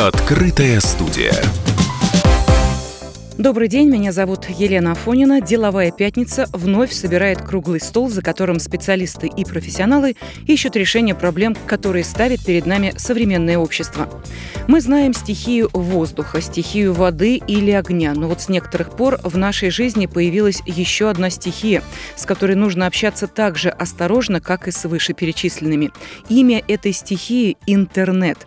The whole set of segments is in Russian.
Открытая студия. Добрый день, меня зовут Елена Афонина. Деловая пятница вновь собирает круглый стол, за которым специалисты и профессионалы ищут решение проблем, которые ставит перед нами современное общество. Мы знаем стихию воздуха, стихию воды или огня, но вот с некоторых пор в нашей жизни появилась еще одна стихия, с которой нужно общаться так же осторожно, как и с вышеперечисленными. Имя этой стихии – интернет.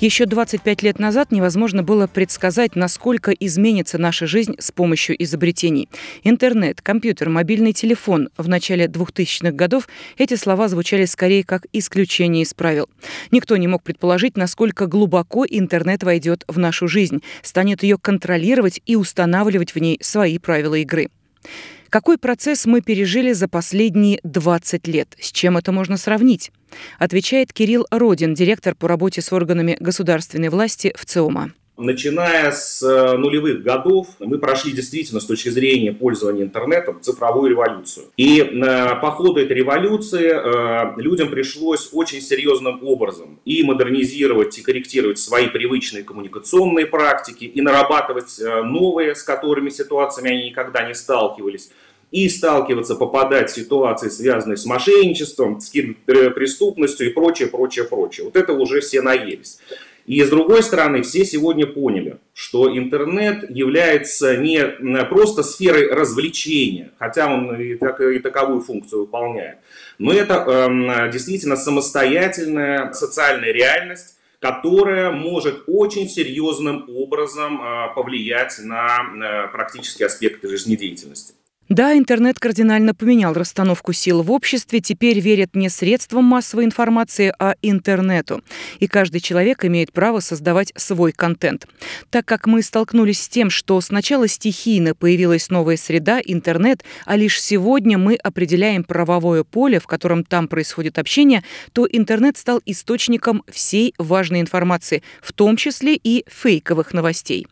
Еще 25 лет назад невозможно было предсказать, насколько изменится наша жизнь с помощью изобретений. Интернет, компьютер, мобильный телефон. В начале 2000-х годов эти слова звучали скорее как исключение из правил. Никто не мог предположить, насколько глубоко интернет войдет в нашу жизнь, станет ее контролировать и устанавливать в ней свои правила игры. Какой процесс мы пережили за последние 20 лет? С чем это можно сравнить? Отвечает Кирилл Родин, директор по работе с органами государственной власти в ЦИОМа. Начиная с э, нулевых годов мы прошли действительно с точки зрения пользования интернетом цифровую революцию. И э, по ходу этой революции э, людям пришлось очень серьезным образом и модернизировать, и корректировать свои привычные коммуникационные практики, и нарабатывать новые, с которыми ситуациями они никогда не сталкивались и сталкиваться, попадать в ситуации, связанные с мошенничеством, с преступностью и прочее, прочее, прочее. Вот это уже все наелись. И с другой стороны, все сегодня поняли, что интернет является не просто сферой развлечения, хотя он и, так, и таковую функцию выполняет, но это э, действительно самостоятельная социальная реальность, которая может очень серьезным образом э, повлиять на э, практические аспекты жизнедеятельности. Да, интернет кардинально поменял расстановку сил в обществе. Теперь верят не средствам массовой информации, а интернету. И каждый человек имеет право создавать свой контент. Так как мы столкнулись с тем, что сначала стихийно появилась новая среда, интернет, а лишь сегодня мы определяем правовое поле, в котором там происходит общение, то интернет стал источником всей важной информации, в том числе и фейковых новостей.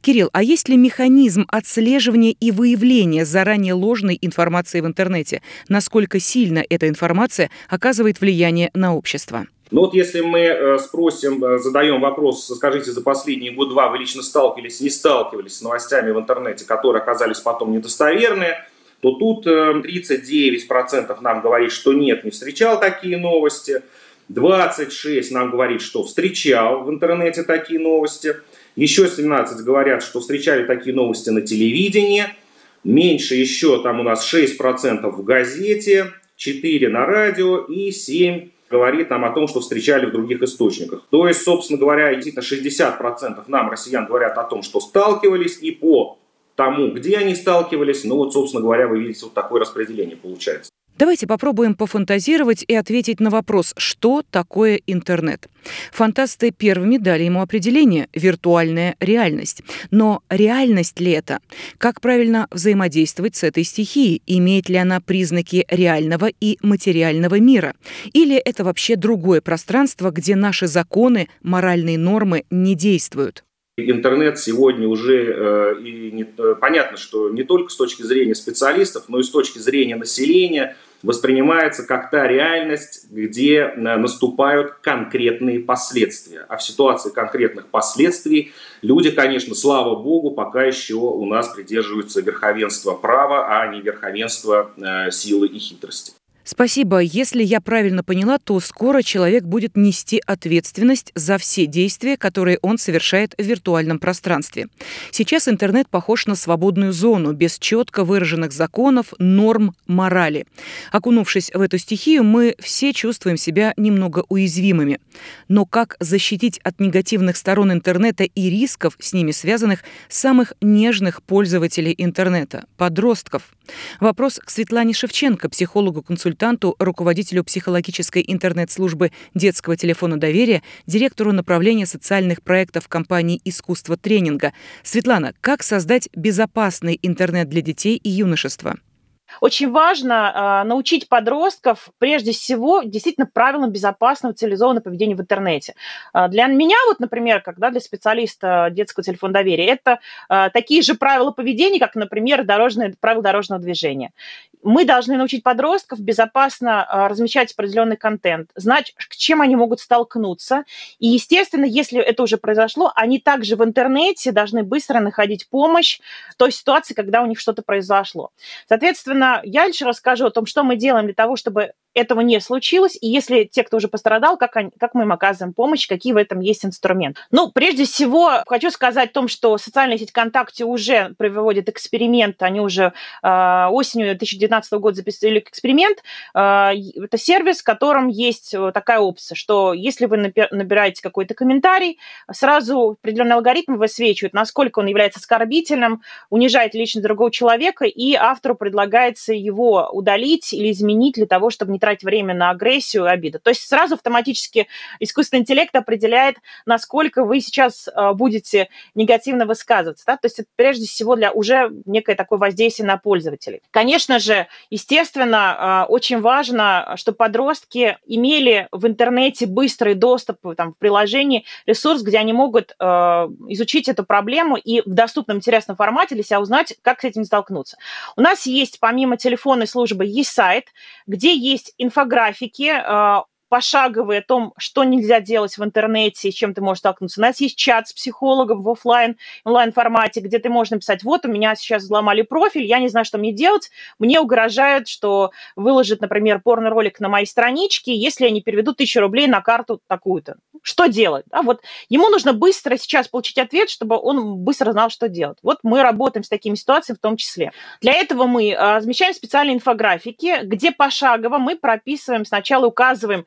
Кирилл, а есть ли механизм отслеживания и выявления заранее ложной информации в интернете? Насколько сильно эта информация оказывает влияние на общество? Ну вот если мы э, спросим, э, задаем вопрос, скажите, за последние год-два вы лично сталкивались, не сталкивались с новостями в интернете, которые оказались потом недостоверные, то тут 39% э, нам говорит, что нет, не встречал такие новости, 26 нам говорит, что встречал в интернете такие новости – еще 17 говорят, что встречали такие новости на телевидении. Меньше еще там у нас 6% в газете, 4 на радио и 7 говорит нам о том, что встречали в других источниках. То есть, собственно говоря, действительно 60% нам, россиян, говорят о том, что сталкивались, и по тому, где они сталкивались, ну вот, собственно говоря, вы видите, вот такое распределение получается. Давайте попробуем пофантазировать и ответить на вопрос, что такое интернет. Фантасты первыми дали ему определение – виртуальная реальность. Но реальность ли это? Как правильно взаимодействовать с этой стихией? Имеет ли она признаки реального и материального мира? Или это вообще другое пространство, где наши законы, моральные нормы не действуют? Интернет сегодня уже э, и не, э, понятно, что не только с точки зрения специалистов, но и с точки зрения населения воспринимается как та реальность, где э, наступают конкретные последствия. А в ситуации конкретных последствий люди, конечно, слава богу, пока еще у нас придерживаются верховенства права, а не верховенства силы и хитрости. Спасибо. Если я правильно поняла, то скоро человек будет нести ответственность за все действия, которые он совершает в виртуальном пространстве. Сейчас интернет похож на свободную зону, без четко выраженных законов, норм, морали. Окунувшись в эту стихию, мы все чувствуем себя немного уязвимыми. Но как защитить от негативных сторон интернета и рисков, с ними связанных, самых нежных пользователей интернета – подростков? Вопрос к Светлане Шевченко, психологу-консультанту консультанту, руководителю психологической интернет-службы детского телефона доверия, директору направления социальных проектов компании «Искусство тренинга». Светлана, как создать безопасный интернет для детей и юношества? Очень важно э, научить подростков, прежде всего, действительно правилам безопасного цивилизованного поведения в интернете. Э, для меня, вот, например, когда для специалиста детского телефона доверия, это э, такие же правила поведения, как, например, дорожные, правила дорожного движения. Мы должны научить подростков безопасно э, размещать определенный контент, знать, с чем они могут столкнуться. И, естественно, если это уже произошло, они также в интернете должны быстро находить помощь в той ситуации, когда у них что-то произошло. Соответственно, Собственно, я лишь расскажу о том, что мы делаем для того, чтобы этого не случилось, и если те, кто уже пострадал, как, они, как мы им оказываем помощь, какие в этом есть инструменты. Ну, прежде всего, хочу сказать о том, что социальная сеть ВКонтакте уже проводит эксперимент, они уже э, осенью 2019 года записали эксперимент. Э, это сервис, в котором есть такая опция, что если вы набираете какой-то комментарий, сразу определенный алгоритм высвечивает, насколько он является оскорбительным, унижает личность другого человека, и автору предлагается его удалить или изменить для того, чтобы не тратить время на агрессию и обиду. То есть сразу автоматически искусственный интеллект определяет, насколько вы сейчас а, будете негативно высказываться. Да? То есть это прежде всего для уже некое такое воздействие на пользователей. Конечно же, естественно, а, очень важно, чтобы подростки имели в интернете быстрый доступ там, в приложении, ресурс, где они могут а, изучить эту проблему и в доступном интересном формате для себя узнать, как с этим столкнуться. У нас есть, помимо телефонной службы, есть сайт, где есть инфографики, а, пошаговые о том, что нельзя делать в интернете, с чем ты можешь столкнуться. У нас есть чат с психологом в офлайн, онлайн-формате, где ты можешь написать, вот у меня сейчас взломали профиль, я не знаю, что мне делать, мне угрожает, что выложит, например, порно-ролик на моей страничке, если я не переведу тысячу рублей на карту такую-то. Что делать? Да, вот ему нужно быстро сейчас получить ответ, чтобы он быстро знал, что делать. Вот мы работаем с такими ситуациями в том числе. Для этого мы а, размещаем специальные инфографики, где пошагово мы прописываем, сначала указываем,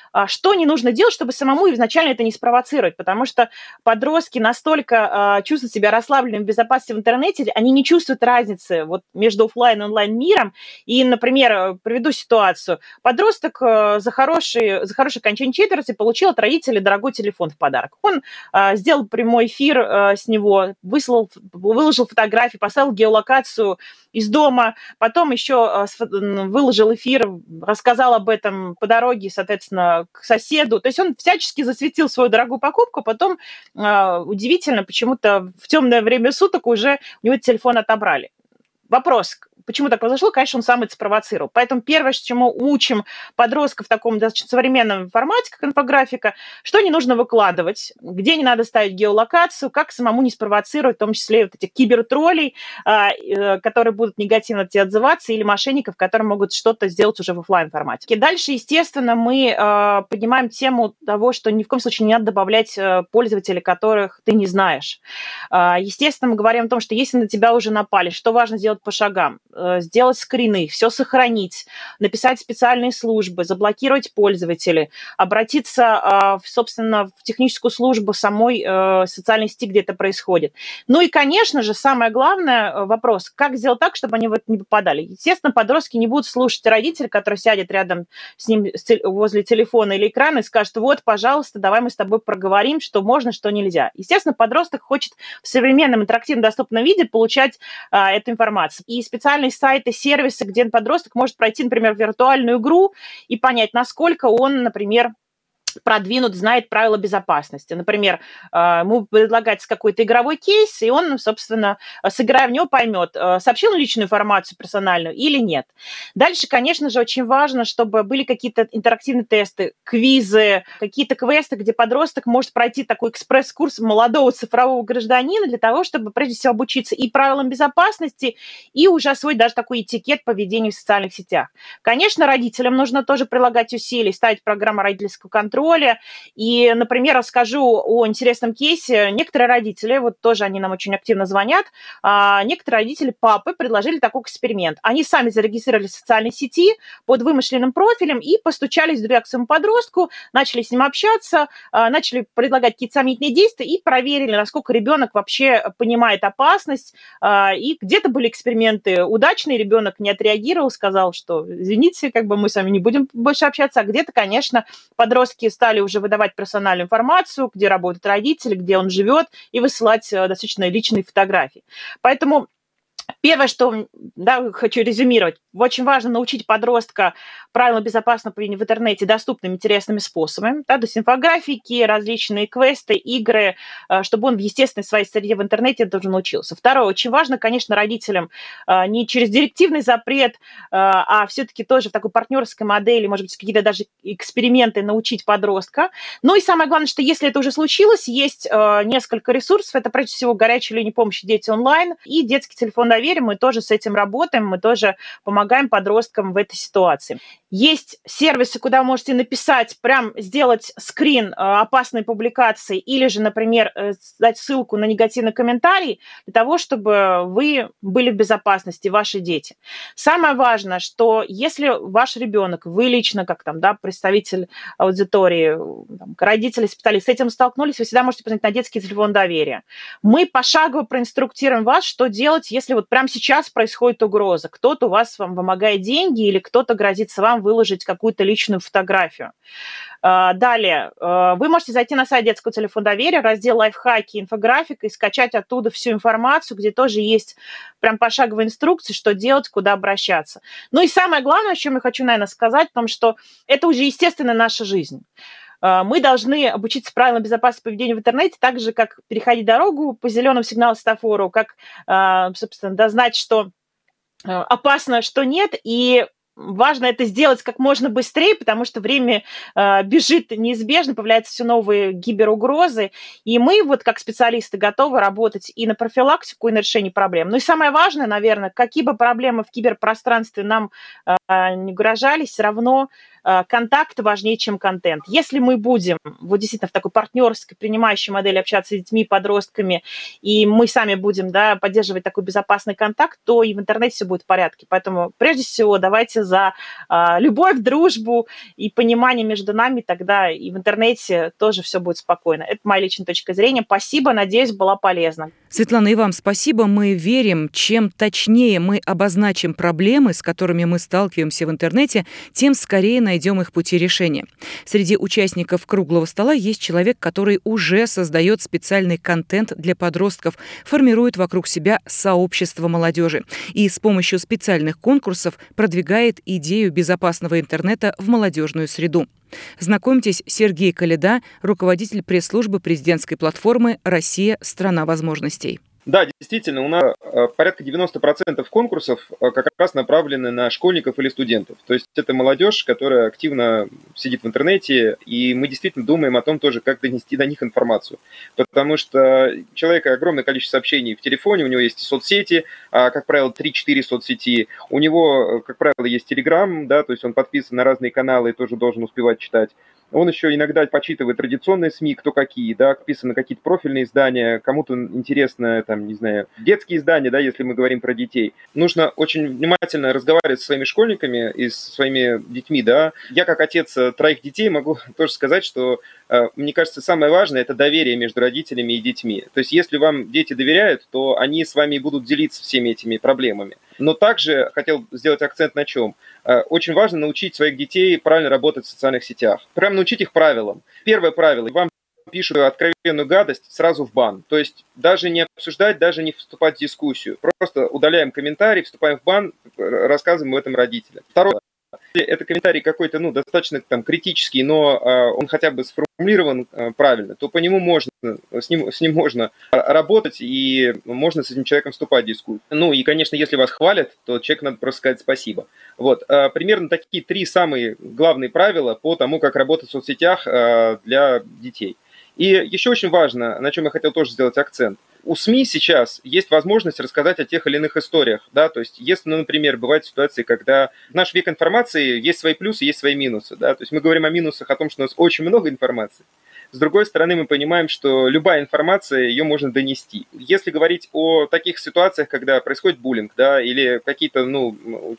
что не нужно делать, чтобы самому изначально это не спровоцировать, потому что подростки настолько а, чувствуют себя расслабленными в безопасности в интернете, они не чувствуют разницы вот между офлайн и онлайн миром. И, например, приведу ситуацию. Подросток э, за, хороший, за хорошее окончание четверти получил от родителей дорогой телефон в подарок. Он а, сделал прямой эфир с него, выслал, выложил фотографии, поставил геолокацию из дома, потом еще выложил эфир, рассказал об этом по дороге, соответственно, к соседу. То есть он всячески засветил свою дорогую покупку, потом э, удивительно, почему-то в темное время суток уже у него телефон отобрали. Вопрос, почему так произошло, конечно, он сам это спровоцировал. Поэтому первое, чему учим подростков в таком достаточно современном формате, как инфографика, что не нужно выкладывать, где не надо ставить геолокацию, как самому не спровоцировать, в том числе вот этих кибертроллей, а, э, которые будут негативно тебе отзываться, или мошенников, которые могут что-то сделать уже в офлайн формате. И дальше, естественно, мы а, поднимаем тему того, что ни в коем случае не надо добавлять э, пользователей, которых ты не знаешь. А, естественно, мы говорим о том, что если на тебя уже напали, что важно сделать по шагам? Э, сделать скрины, все сохранить, написать специальные службы, заблокировать пользователей, обратиться, а, собственно, в техническую службу самой э, социальной сети, где это происходит. Ну и, конечно же, самое главное э, вопрос, как сделать так, чтобы они в это не попадали. Естественно, подростки не будут слушать родителей, который сядет рядом с ним возле телефона или экрана и скажет, вот, пожалуйста, давай мы с тобой проговорим, что можно, что нельзя. Естественно, подросток хочет в современном интерактивном доступном виде получать а, эту информацию. И специально специальные сайты, сервисы, где подросток может пройти, например, виртуальную игру и понять, насколько он, например, продвинут, знает правила безопасности. Например, а, ему предлагается какой-то игровой кейс, и он, собственно, сыграя в него, поймет, а, сообщил личную информацию персональную или нет. Дальше, конечно же, очень важно, чтобы были какие-то интерактивные тесты, квизы, какие-то квесты, где подросток может пройти такой экспресс-курс молодого цифрового гражданина для того, чтобы, прежде всего, обучиться и правилам безопасности, и уже освоить даже такой этикет поведения в социальных сетях. Конечно, родителям нужно тоже прилагать усилия, ставить программу родительского контроля, роли. И, например, расскажу о интересном кейсе. Некоторые родители, вот тоже они нам очень активно звонят, а, некоторые родители папы предложили такой эксперимент. Они сами зарегистрировались в социальной сети под вымышленным профилем и постучались дверь к своему подростку, начали с ним общаться, а, начали предлагать какие-то сомнительные действия и проверили, насколько ребенок вообще понимает опасность. А, и где-то были эксперименты удачные, ребенок не отреагировал, сказал, что извините, как бы мы с вами не будем больше общаться, а где-то, конечно, подростки стали уже выдавать персональную информацию, где работают родители, где он живет, и высылать э, достаточно личные фотографии. Поэтому Первое, что да, хочу резюмировать, очень важно научить подростка правилам безопасного поведения в интернете доступными, интересными способами, да, то есть инфографики, различные квесты, игры, э, чтобы он в естественной своей среде в интернете тоже научился. Второе, очень важно, конечно, родителям э, не через директивный запрет, э, а все-таки тоже в такой партнерской модели, может быть, какие-то даже эксперименты научить подростка. Ну и самое главное, что если это уже случилось, есть несколько ресурсов, это прежде всего горячая линия помощи «Дети онлайн» и детский телефон доверия, мы тоже с этим работаем, мы тоже помогаем подросткам в этой ситуации. Есть сервисы, куда вы можете написать, прям сделать скрин э, опасной публикации или же, например, э, дать ссылку на негативный комментарий для того, чтобы вы были в безопасности, ваши дети. Самое важное, что если ваш ребенок, вы лично, как там, да, представитель аудитории, там, родители, специалист, с этим столкнулись, вы всегда можете позвонить на детский телефон доверия. Мы пошагово проинструктируем вас, что делать, если вот прямо сейчас происходит угроза. Кто-то у вас вам вымогает деньги или кто-то грозится вам выложить какую-то личную фотографию. А, далее, а, вы можете зайти на сайт детского телефона доверия, раздел лайфхаки, инфографика и скачать оттуда всю информацию, где тоже есть прям пошаговые инструкции, что делать, куда обращаться. Ну и самое главное, о чем я хочу, наверное, сказать, в том, что это уже естественная наша жизнь. А, мы должны обучиться правилам безопасного поведения в интернете, так же, как переходить дорогу по зеленому сигналу светофору, как, а, собственно, да, знать, что а, опасно, что нет, и важно это сделать как можно быстрее, потому что время э, бежит неизбежно, появляются все новые гиберугрозы, и мы вот как специалисты готовы работать и на профилактику, и на решение проблем. Ну и самое важное, наверное, какие бы проблемы в киберпространстве нам э, не угрожали, все равно э, контакт важнее, чем контент. Если мы будем вот действительно в такой партнерской, принимающей модели общаться с детьми, подростками, и мы сами будем да, поддерживать такой безопасный контакт, то и в интернете все будет в порядке. Поэтому прежде всего давайте за э, любовь, дружбу и понимание между нами, тогда и в интернете тоже все будет спокойно. Это моя личная точка зрения. Спасибо, надеюсь, была полезна. Светлана, и вам спасибо. Мы верим, чем точнее мы обозначим проблемы, с которыми мы сталкиваемся в интернете, тем скорее найдем их пути решения. Среди участников круглого стола есть человек, который уже создает специальный контент для подростков, формирует вокруг себя сообщество молодежи и с помощью специальных конкурсов продвигает идею безопасного интернета в молодежную среду. Знакомьтесь, Сергей Каледа, руководитель пресс-службы президентской платформы «Россия. Страна возможностей». Да, действительно, у нас э, порядка 90% конкурсов э, как раз направлены на школьников или студентов. То есть это молодежь, которая активно сидит в интернете, и мы действительно думаем о том тоже, как донести до них информацию. Потому что у человека огромное количество сообщений в телефоне, у него есть соцсети, а, как правило, 3-4 соцсети. У него, э, как правило, есть Телеграм, да, то есть он подписан на разные каналы и тоже должен успевать читать. Он еще иногда почитывает традиционные СМИ, кто какие, да, писаны какие-то профильные издания, кому-то интересно, там, не знаю, детские издания, да, если мы говорим про детей. Нужно очень внимательно разговаривать со своими школьниками и со своими детьми, да. Я, как отец э, троих детей, могу тоже сказать, что Э, мне кажется, самое важное – это доверие между родителями и детьми. То есть если вам дети доверяют, то они с вами будут делиться всеми этими проблемами. Но также хотел сделать акцент на чем. Э, очень важно научить своих детей правильно работать в социальных сетях. Прям научить их правилам. Первое правило – вам пишут откровенную гадость, сразу в бан. То есть даже не обсуждать, даже не вступать в дискуссию. Просто удаляем комментарий, вступаем в бан, рассказываем об этом родителям. Второе это комментарий какой-то, ну, достаточно там критический, но э, он хотя бы сформулирован э, правильно, то по нему можно, с ним, с ним можно работать и можно с этим человеком вступать в дискуссию. Ну и, конечно, если вас хвалят, то человеку надо просто сказать спасибо. Вот, э, примерно такие три самые главные правила по тому, как работать в соцсетях э, для детей. И еще очень важно, на чем я хотел тоже сделать акцент – у СМИ сейчас есть возможность рассказать о тех или иных историях, да, то есть если, ну, например, бывают ситуации, когда наш век информации есть свои плюсы, есть свои минусы, да, то есть мы говорим о минусах, о том, что у нас очень много информации, с другой стороны, мы понимаем, что любая информация, ее можно донести. Если говорить о таких ситуациях, когда происходит буллинг, да, или какие-то, ну,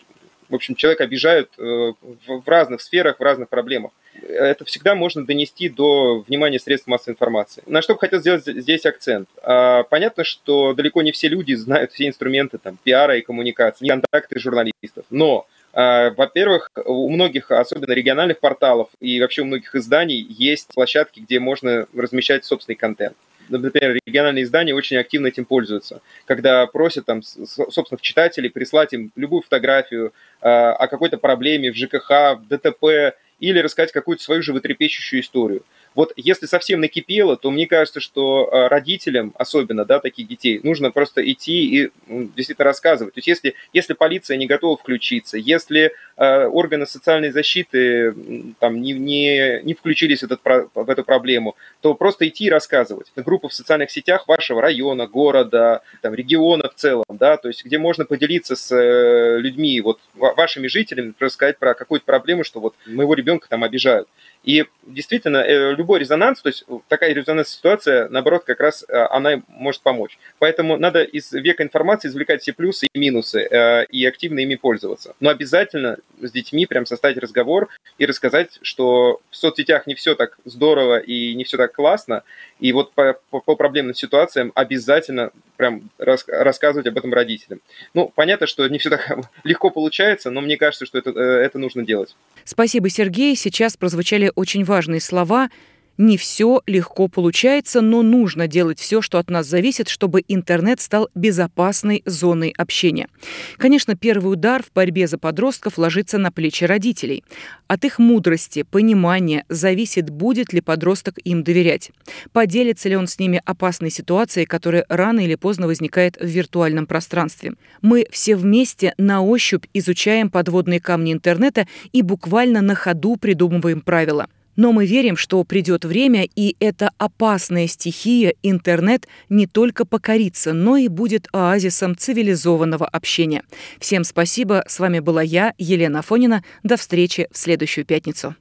в общем, человека обижают э, в разных сферах, в разных проблемах, это всегда можно донести до внимания средств массовой информации. На что бы хотел сделать здесь акцент? А, понятно, что далеко не все люди знают все инструменты там, пиара и коммуникации, контакты журналистов, но Во-первых, у многих, особенно региональных порталов и вообще у многих изданий есть площадки, где можно размещать собственный контент например, региональные издания очень активно этим пользуются, когда просят там собственных читателей прислать им любую фотографию э, о какой-то проблеме в ЖКХ, в ДТП или рассказать какую-то свою животрепещущую историю. Вот если совсем накипело, то мне кажется, что э, родителям, особенно, да, таких детей, нужно просто идти и действительно рассказывать. То есть если, если полиция не готова включиться, если органы социальной защиты там, не, не, не включились в, этот, в эту проблему, то просто идти и рассказывать. Группа в социальных сетях вашего района, города, там, региона в целом, да, то есть где можно поделиться с э, людьми, вот вашими жителями, рассказать про какую-то проблему, что вот моего ребенка там обижают. И действительно, э, любой резонанс, то есть такая резонансная ситуация, наоборот, как раз э, она может помочь. Поэтому надо из века информации извлекать все плюсы и минусы э, и активно ими пользоваться. Но обязательно с детьми прям составить разговор и рассказать, что в соцсетях не все так здорово и не все так классно, и вот по, по, по проблемным ситуациям обязательно прям рас, рассказывать об этом родителям. Ну, понятно, что не все так легко получается, но мне кажется, что это, это нужно делать. Спасибо, Сергей. Сейчас прозвучали очень важные слова – не все легко получается, но нужно делать все, что от нас зависит, чтобы интернет стал безопасной зоной общения. Конечно, первый удар в борьбе за подростков ложится на плечи родителей. От их мудрости, понимания зависит, будет ли подросток им доверять. Поделится ли он с ними опасной ситуацией, которая рано или поздно возникает в виртуальном пространстве. Мы все вместе на ощупь изучаем подводные камни интернета и буквально на ходу придумываем правила – но мы верим, что придет время, и эта опасная стихия, интернет, не только покорится, но и будет оазисом цивилизованного общения. Всем спасибо. С вами была я, Елена Афонина. До встречи в следующую пятницу.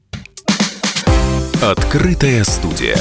Открытая студия.